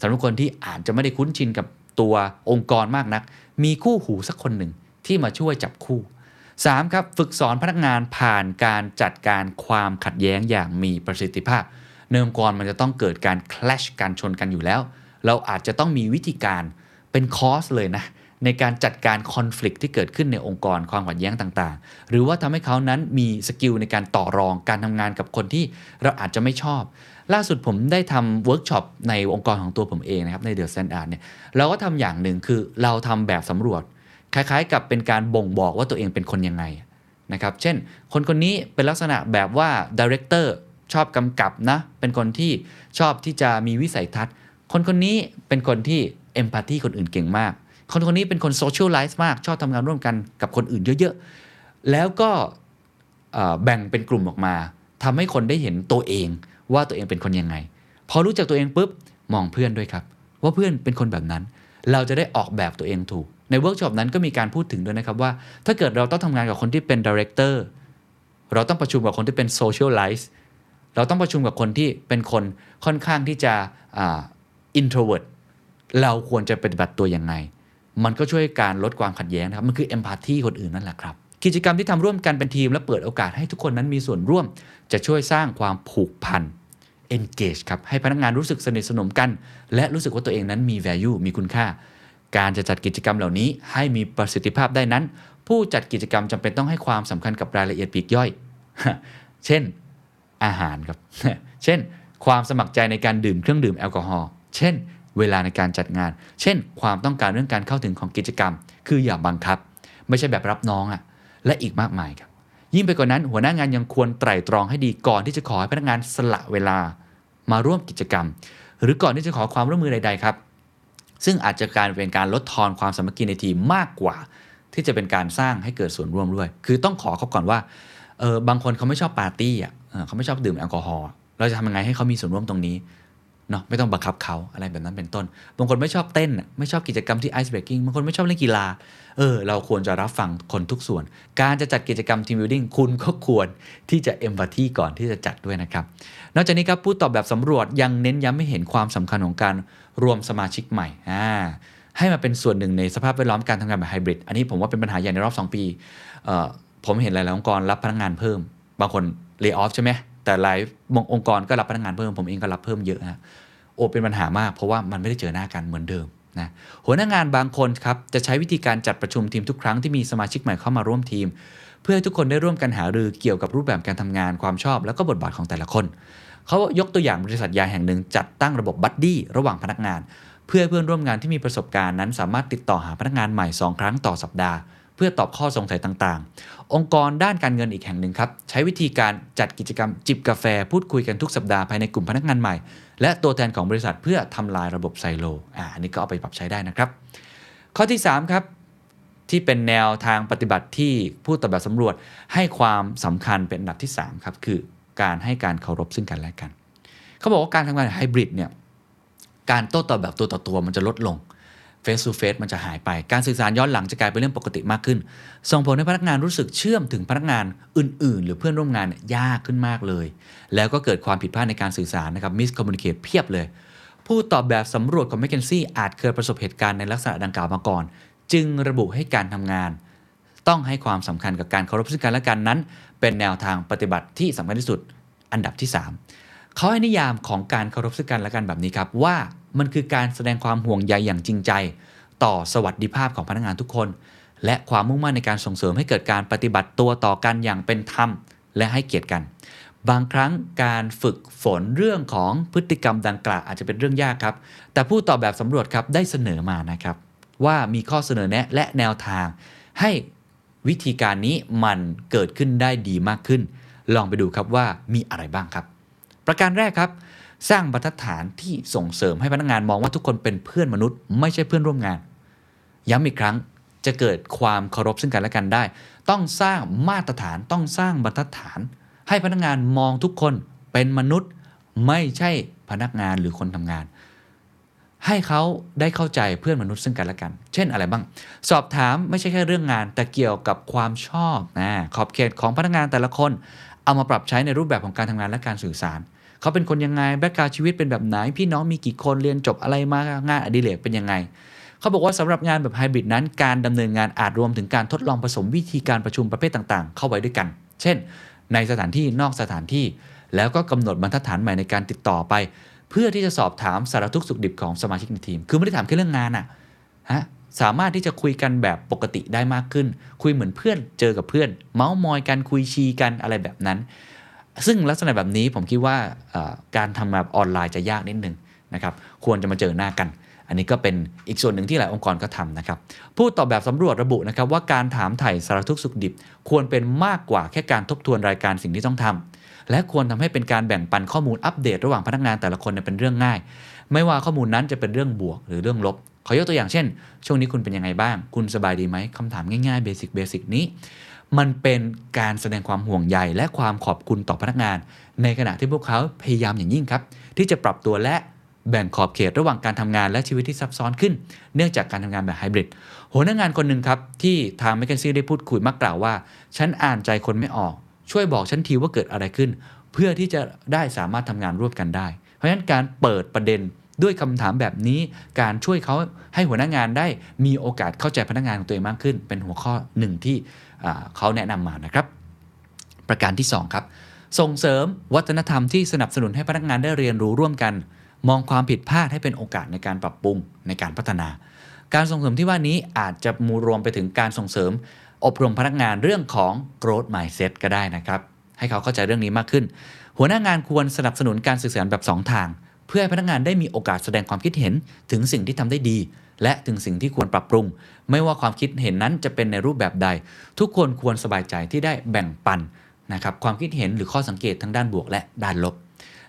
สำหรับคนที่อาจจะไม่ได้คุ้นชินกับตัวองค์กรมากนัก มีคู่หูสักคนหนึ่งที่มาช่วยจับคู่ 3. ครับฝึกสอนพนักงานผ่านการจัดการความขัดแย้งอย่างมีประสิทธิภาพ ในองค์กรมันจะต้องเกิดการ clash การชนกันอยู่แล้ว เราอาจจะต้องมีวิธีการเป็นคอร์สเลยนะในการจัดการคอน FLICT ที่เกิดขึ้นในองค์กรความขัดแย้งต่างๆ หรือว่าทำให้เขานั้นมี skill ในการต่อรองการทำงานกับคนที่เราอาจจะไม่ชอบ ล่าสุดผมได้ทำเวิร์กช็อปในองค์กรของตัวผมเองนะครับ ใน THE STANDARD เนี่ยเราก็ทำอย่างหนึ่งคือเราทำแบบสำรวจ คล้ายๆ กับเป็นการบ่งบอกว่าตัวเองเป็นคนยังไงนะครับ เช่น คนคนนี้เป็นลักษณะแบบว่า director ชอบกำกับนะ เป็นคนที่ชอบที่จะมีวิสัยทัศน์ คนคนนี้เป็นคนที่ empathy คนอื่นเก่งมาก คนคนนี้เป็นคน socialize มาก ชอบทำงานร่วมกันกับคนอื่นเยอะๆ แล้วก็แบ่งเป็นกลุ่มออกมาทำให้คนได้เห็นตัวเองว่าตัวเองเป็นคนยังไง พอรู้จักตัวเองปุ๊บมองเพื่อนด้วยครับ ว่าเพื่อนเป็นคนแบบนั้น เราจะได้ออกแบบตัวเองถูก ในเวิร์กช็อปนั้นก็มีการพูดถึงด้วยนะครับว่า ถ้าเกิดเราต้องทำงานกับคนที่เป็น directorเราต้องประชุมกับคนที่เป็น socialize เราต้องประชุมกับคนที่เป็นคนค่อนข้างที่จะ introvert เราควรจะปฏิบัติตัวยังไง มันก็ช่วยการลดความขัดแย้งนะครับมันคือ empathy คนอื่นนั่นแหละครับ กิจกรรมที่ทำร่วมกันเป็นทีม และเปิดโอกาสให้ทุกคนนั้นมีส่วนร่วม จะช่วยสร้างความผูกพัน engage ครับให้พนักงานรู้สึกสนิทสนมกัน และรู้สึกว่าตัวเองนั้นมี value มีคุณค่า การจะจัดกิจกรรมเหล่านี้ ให้มีประสิทธิภาพได้นั้น ผู้จัดกิจกรรมจำเป็นต้องให้ความสำคัญกับรายละเอียดปลีกย่อย เช่น อาหารครับ เช่น ความสมัครใจในการดื่มเครื่องดื่มแอลกอฮอล์ เช่น เวลาในการจัดงาน เช่น ความต้องการเรื่องการเข้าถึงของกิจกรรม คืออย่าบังคับ ไม่ใช่แบบรับน้องอะ่ะ และอีกมากมายครับ ยิ่งไปกว่านั้น หัวหน้างานยังควรไตร่ตรองให้ดีก่อนที่จะขอให้พนักงานสละเวลามาร่วมกิจกรรม หรือก่อนที่จะขอความร่วมมือใดๆครับ ซึ่งอาจจะการเป็นการลดทอนความสามัคคีในทีมมากกว่า ที่จะเป็นการสร้างให้เกิดส่วนร่วมด้วย คือต้องขอเขาก่อนว่าเออบางคนเขาไม่ชอบปาร์ตี้อะ เขาไม่ชอบดื่มแอลกอฮอล์เราจะทำยังไงให้เขามีส่วนร่วมตรงนี้เนาะไม่ต้องบังคับเขาอะไรแบบนั้นเป็นต้น บางคนไม่ชอบเต้น ไม่ชอบกิจกรรมที่ ice breaking บางคนไม่ชอบเล่นกีฬา เออ เราควรจะรับฟังคนทุกส่วน การจะจัดกิจกรรม team building คุณก็ควรที่จะ empathy ก่อนที่จะจัดด้วยนะครับ นอกจากนี้ครับผู้ตอบแบบสำรวจยังเน้นย้ำให้เห็นความสำคัญของการรวมสมาชิกใหม่อ่าให้มาเป็นส่วนหนึ่งในสภาพแวดล้อมการทำงานแบบไฮบริดอันนี้ผมว่าเป็นปัญหาใหญ่ในรอบ 2 ปีผมเห็นหลายๆองค์กรรับพนักงานเพิ่ม บางคน เลิกออฟใช่ไหมแต่หลายองค์กรก็รับพนักงานเพิ่มผมเองก็รับเพิ่มเยอะฮะโอเป็นปัญหามากเพราะว่ามันไม่ได้เจอหน้ากันเหมือนเดิมนะหัวหน้างานบางคนครับจะใช้วิธีการจัดประชุมทีมทุกครั้งที่มีสมาชิกใหม่เข้ามาร่วมทีม เพื่อให้ทุกคนได้ร่วมกันหารือเกี่ยวกับรูปแบบการทำงานความชอบ แล้วก็บทบาทของแต่ละคน เขายกตัวอย่างบริษัทยาแห่งหนึ่งจัดตั้งระบบบัดดี้ระหว่างพนักงาน เพื่อเพื่อนร่วมงานที่มีประสบการณ์นั้น สามารถติดต่อหาพนักงานใหม่ 2 ครั้งต่อสัปดาห์ เพื่อตอบข้อสงสัยต่างๆ องค์กรด้านการเงินอีกแห่งหนึ่งครับ ใช้วิธีการจัดกิจกรรมจิบกาแฟ พูดคุยกันทุกสัปดาห์ภายในกลุ่มพนักงานใหม่ และตัวแทนของบริษัทเพื่อทำลายระบบไซโลอ่าอันนี้ก็เอาไปปรับใช้ได้นะครับ ข้อที่ 3 ครับ ที่เป็นแนวทางปฏิบัติที่ผู้ตอบแบบสำรวจให้ความสำคัญเป็นอันดับที่3ครับคือการให้การเคารพซึ่งกันและกัน เขาบอกว่าการทำงานไฮบริดเนี่ยการโต้ตอบแบบตัวต่อตัวมันจะลดลง เฟส to เฟสมันจะหายไป การสื่อสารย้อนหลังจะกลายเป็นเรื่องปกติมากขึ้น ส่งผลให้พนักงานรู้สึกเชื่อมถึงพนักงานอื่น ๆ หรือเพื่อนร่วมงานยากขึ้นมากเลย แล้วก็เกิดความผิดพลาดในการสื่อสารนะครับ miscommunicate เพียบเลย ผู้ตอบแบบสำรวจของ m c k เคนซี่อาจเคยประสบเหตุการณ์ในลักษณะดังกล่าวมาก่อน จึงระบุให้การทำงาน ต้องให้ความสำคัญกับการเคารพซึ่งกันและกันนั้น เป็นแนวทางปฏิบัติที่สำคัญที่สุด อันดับที่ 3เขาให้นิยามของการเคารพซึ่งกันและกันแบบนี้ครับว่า มันคือการแสดงความห่วงใยอย่างจริงใจ ต่อสวัสดิภาพของพนักงานทุกคน และความมุ่งมั่นในการส่งเสริมให้เกิดการปฏิบัติตัวต่อกันอย่างเป็นธรรม และให้เกียรติกัน บางครั้งการฝึกฝนเรื่องของพฤติกรรมดังกล่าวอาจจะเป็นเรื่องยากครับ แต่ผู้ตอบแบบสำรวจครับได้เสนอมานะครับว่ามีข้อเสนอแนะและแนวทางให้วิธีการนี้มันเกิดขึ้นได้ดีมากขึ้น ลองไปดูครับว่ามีอะไรบ้างครับ ประการแรกครับ สร้างบรรทัดฐานที่ส่งเสริมให้พนักงานมองว่าทุกคนเป็นเพื่อนมนุษย์ ไม่ใช่เพื่อนร่วมงาน ย้ำอีกครั้งจะเกิดความเคารพซึ่งกันและกันได้ ต้องสร้างมาตรฐานต้องสร้างบรรทัดฐาน ให้พนักงานมองทุกคนเป็นมนุษย์ ไม่ใช่พนักงานหรือคนทำงาน ให้เขาได้เข้าใจเพื่อนมนุษย์ซึ่งกันและกัน เช่นอะไรบ้าง สอบถามไม่ใช่แค่เรื่องงาน แต่เกี่ยวกับความชอบนะขอบเขตของพนักงานแต่ละคน เอามาปรับใช้ในรูปแบบของการทำงานและการสื่อสาร เขาเป็นคนยังไงแบ็กกราวชีวิตเป็นแบบไหน พี่น้องมีกี่คนเรียนจบอะไรมางานอดิเรกเป็นยังไงเขาบอกว่าสำหรับงานแบบไฮบริดนั้น การดำเนินงานอาจรวมถึงการทดลองผสมวิธีการประชุมประเภทต่างๆ เข้าไว้ด้วยกัน เช่น ในสถานที่นอกสถานที่ แล้วก็กำหนดบรรทัดฐานใหม่ในการติดต่อไป เพื่อที่จะสอบถามสารทุกสุขดิบของสมาชิกในทีม คือไม่ได้ถามแค่เรื่องงานอะฮะสามารถที่จะคุยกันแบบปกติได้มากขึ้น คุยเหมือนเพื่อน เจอกับเพื่อน เมาส์มอยกันคุยชีกันอะไรแบบนั้น ซึ่งลักษณะแบบนี้ผมคิดว่าการทำแบบออนไลน์จะยากนิดนึงนะครับควรจะมาเจอหน้ากัน อันนี้ก็เป็นอีกส่วนหนึ่งที่หลายองค์กรก็ทำนะครับผู้ตอบแบบสำรวจระบุนะครับว่าการถามไถ่สารทุกข์สุขดิบ ควรเป็นมากกว่าแค่การทบทวนรายการสิ่งที่ต้องทำและควรทำให้เป็นการแบ่งปันข้อมูลอัปเดตระหว่างพนักงานแต่ละคนเป็นเรื่องง่าย ไม่ว่าข้อมูลนั้นจะเป็นเรื่องบวกหรือเรื่องลบขอยกตัวอย่างเช่น ช่วงนี้คุณเป็นยังไงบ้าง คุณสบายดีไหมคำถามง่ายๆเบสิกเบสิกนี้ มันเป็นการแสดงความห่วงใยและความขอบคุณต่อพนักงาน ในขณะที่พวกเขาพยายามอย่างยิ่งครับ ที่จะปรับตัวและแบ่งขอบเขตระหว่างการทำงานและชีวิตที่ซับซ้อนขึ้น เนื่องจากการทำงานแบบไฮบริดหัวหน้างานคนหนึ่งครับ ที่ทางแมคเคนซี่ได้พูดคุยมักกล่าวว่า ฉันอ่านใจคนไม่ออก ช่วยบอกฉันทีว่าเกิดอะไรขึ้น เพื่อที่จะได้สามารถทำงานร่วมกันได้ เพราะฉะนั้นการเปิดประเด็นด้วยคำถามแบบนี้ การช่วยเขาให้หัวหน้างานได้มีโอกาสเข้าใจพนักงานของตัวเองมากขึ้น เป็นหัวข้อหนึ่งที่ เขาแนะนำมานะครับ ประการที่ 2 ครับ ส่งเสริมวัฒนธรรมที่สนับสนุนให้พนักงานได้เรียนรู้ร่วมกัน มองความผิดพลาดให้เป็นโอกาสในการปรับปรุงในการพัฒนา การส่งเสริมที่ว่านี้อาจจะมูรวมไปถึงการส่งเสริม อบรมพนักงานเรื่องของ growth mindset ก็ได้นะครับ ให้เขาเข้าใจเรื่องนี้มากขึ้น หัวหน้างานควรสนับสนุนการสื่อสารแบบ 2 ทาง เพื่อให้พนักงานได้มีโอกาสแสดงความคิดเห็นถึงสิ่งที่ทำได้ดี และถึงสิ่งที่ควรปรับปรุง ไม่ว่าความคิดเห็นนั้นจะเป็นในรูปแบบใด ทุกคนควรสบายใจที่ได้แบ่งปันนะครับความคิดเห็นหรือข้อสังเกตทั้งด้านบวกและด้านลบ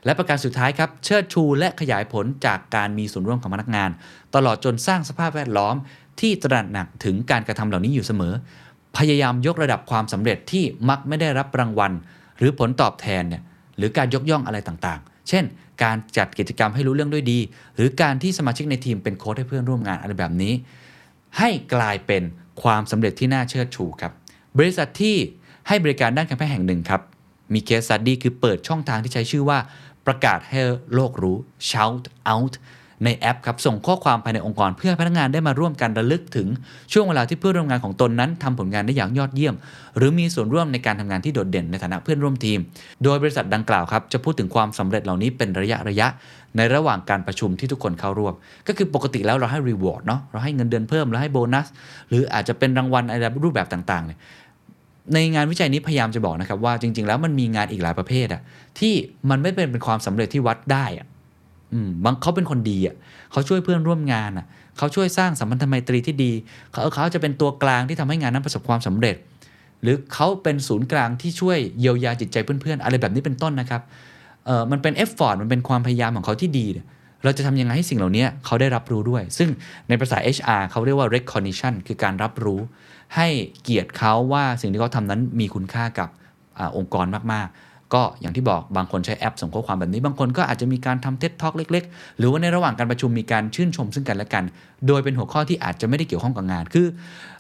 และประการสุดท้ายครับเชิดชูและขยายผลจากการมีส่วนร่วมของพนักงาน ตลอดจนสร้างสภาพแวดล้อม ที่ตระหนักถึงการกระทำเหล่านี้อยู่เสมอ พยายามยกระดับความสำเร็จที่มักไม่ได้รับรางวัล หรือผลตอบแทนเนี่ยหรือการยกย่องอะไรต่างๆ เช่น การจัดกิจกรรมให้รู้เรื่องด้วยดี หรือการที่สมาชิกในทีมเป็นโค้ชให้เพื่อนร่วมงานอะไรแบบนี้ ให้กลายเป็นความสำเร็จที่น่าเชิดชูครับ บริษัทที่ให้บริการด้านการแพทย์แห่งหนึ่งครับ มี case study คือเปิดช่องทางที่ใช้ชื่อว่าประกาศให้โลกรู้ shout out ในแอปครับส่งข้อความภายในองค์กร เพื่อพนักงานได้มาร่วมกันระลึกถึงช่วงเวลาที่เพื่อนร่วมงานของตนนั้นทำผลงานได้อย่างยอดเยี่ยม หรือมีส่วนร่วมในการทำงานที่โดดเด่นในฐานะเพื่อนร่วมทีม โดยบริษัทดังกล่าวครับจะพูดถึงความสำเร็จเหล่านี้เป็นระยะระยะ ในระหว่างการประชุมที่ทุกคนเข้าร่วม ก็คือปกติแล้วเราให้รีวอร์ดเนาะเราให้เงินเดือนเพิ่มเราให้โบนัสหรืออาจจะเป็นรางวัลอะไรรูปแบบต่างๆเนี่ยในงานวิจัยนี้พยายามจะบอกนะครับว่าจริง ๆ แล้วมันมีงานอีกหลายประเภทอะที่มันไม่เป็นเป็นความสำเร็จที่วัดได้อะ อืมบางเขาเป็นคนดีอะเขาช่วยเพื่อนร่วมงานอะเขาช่วยสร้างสัมพันธไมตรีที่ดีเขาเขาจะเป็นตัวกลางที่ทำให้งานนั้นประสบความสำเร็จ หรือเขาเป็นศูนย์กลางที่ช่วยเยียวยาจิตใจเพื่อนๆ อะไรแบบนี้เป็นต้นนะครับเออมันเป็น effort มันเป็นความพยายามของเขาที่ดี เราจะทำยังไงให้สิ่งเหล่านี้เขาได้รับรู้ด้วย ซึ่งในภาษา HR เขาเรียกว่า recognition คือการรับรู้ ให้เกียรติเขาว่าสิ่งที่เขาทำนั้นมีคุณค่ากับองค์กรมากๆ ก็อย่างที่บอกบางคนใช้แอปส่งข้อความแบบนี้ บางคนก็อาจจะมีการทำเท็ d ท็อกเล็ก ๆ หรือว่าในระหว่างการประชุมมีการชื่นชมซึ่งกันและกัน โดยเป็นหัวข้อที่อาจจะไม่ได้เกี่ยวข้องกับงาน คือ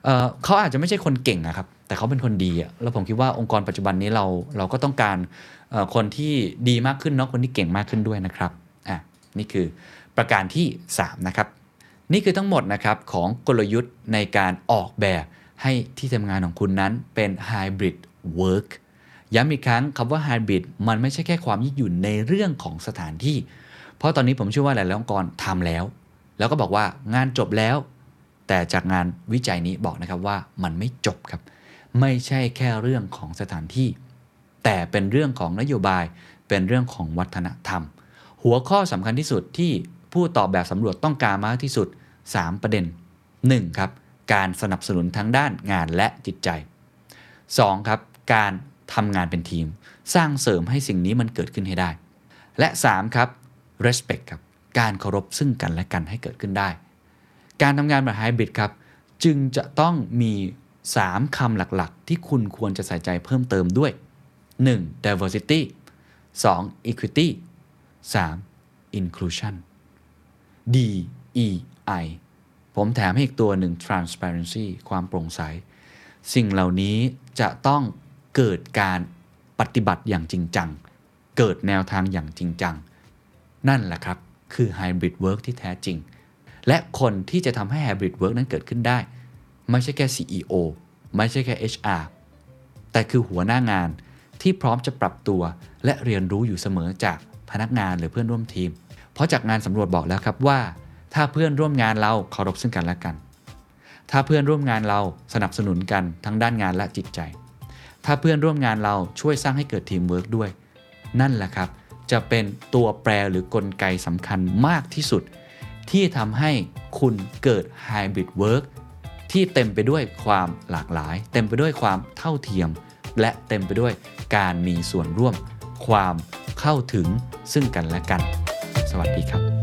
เออเขาอาจจะไม่ใช่คนเก่งนะครับแต่เขาเป็นคนดีอะแล้วผมคิดว่าองค์กรปัจจุบันนี้เราเราก็ต้องการคนที่ดีมากขึ้นเนาะคนที่เก่งมากขึ้นด้วยนะครับอะนี่คือประการที่ 3 นะครับ นี่คือทั้งหมดนะครับของกลยุทธ์ในการออกแบบให้ที่ทำงานของคุณนั้นเป็น hybrid work ย้ำอีกครั้งคำว่า hybrid มันไม่ใช่แค่ความยืดหยุ่นในเรื่องของสถานที่ เพราะตอนนี้ผมเชื่อว่าหลายองค์กรทำแล้ว แล้วก็บอกว่างานจบแล้ว แต่จากงานวิจัยนี้บอกนะครับว่ามันไม่จบครับ ไม่ใช่แค่เรื่องของสถานที่ แต่เป็นเรื่องของนโยบาย เป็นเรื่องของวัฒนธรรม หัวข้อสำคัญที่สุดที่ผู้ตอบแบบสำรวจต้องการมากที่สุด 3 ประเด็น 1. ครับการสนับสนุนทั้งด้านงานและจิตใจ 2. ครับการ ทำงานเป็นทีม สร้างเสริมให้สิ่งนี้มันเกิดขึ้นให้ได้ และ 3. ครับ respect ครับการเคารพซึ่งกันและกันให้เกิดขึ้นได้ การทำงานแบบไฮบริดครับ จึงจะต้องมี 3คำหลักๆ ที่คุณควรจะใส่ใจเพิ่มเติมด้วย 1. diversity 2. equity 3. inclusion D E I ผมแถมให้อีกตัวหนึ่ง transparency ความโปร่งใส สิ่งเหล่านี้จะต้อง เกิดการปฏิบัติอย่างจริงจัง เกิดแนวทางอย่างจริงจัง นั่นแหละครับ คือ hybrid work ที่แท้จริง และคนที่จะทำให้ hybrid work นั้นเกิดขึ้นได้ ไม่ใช่แค่ CEO ไม่ใช่แค่ HR แต่คือหัวหน้างานที่พร้อมจะปรับตัว และเรียนรู้อยู่เสมอจากพนักงานหรือเพื่อนร่วมทีม เพราะจากงานสำรวจบอกแล้วครับว่า ถ้าเพื่อนร่วมงานเราเคารพซึ่งกันและกัน ถ้าเพื่อนร่วมงานเราสนับสนุนกันทั้งด้านงานและจิตใจ ถ้าเพื่อนร่วมงานเราช่วยสร้างให้เกิดทีมเวิร์กด้วย นั่นแหละครับ จะเป็นตัวแปรหรือกลไกสำคัญมากที่สุด ที่ทำให้คุณเกิด Hybrid Work ที่เต็มไปด้วยความหลากหลาย เต็มไปด้วยความเท่าเทียม และเต็มไปด้วยการมีส่วนร่วม ความเข้าถึงซึ่งกันและกัน สวัสดีครับ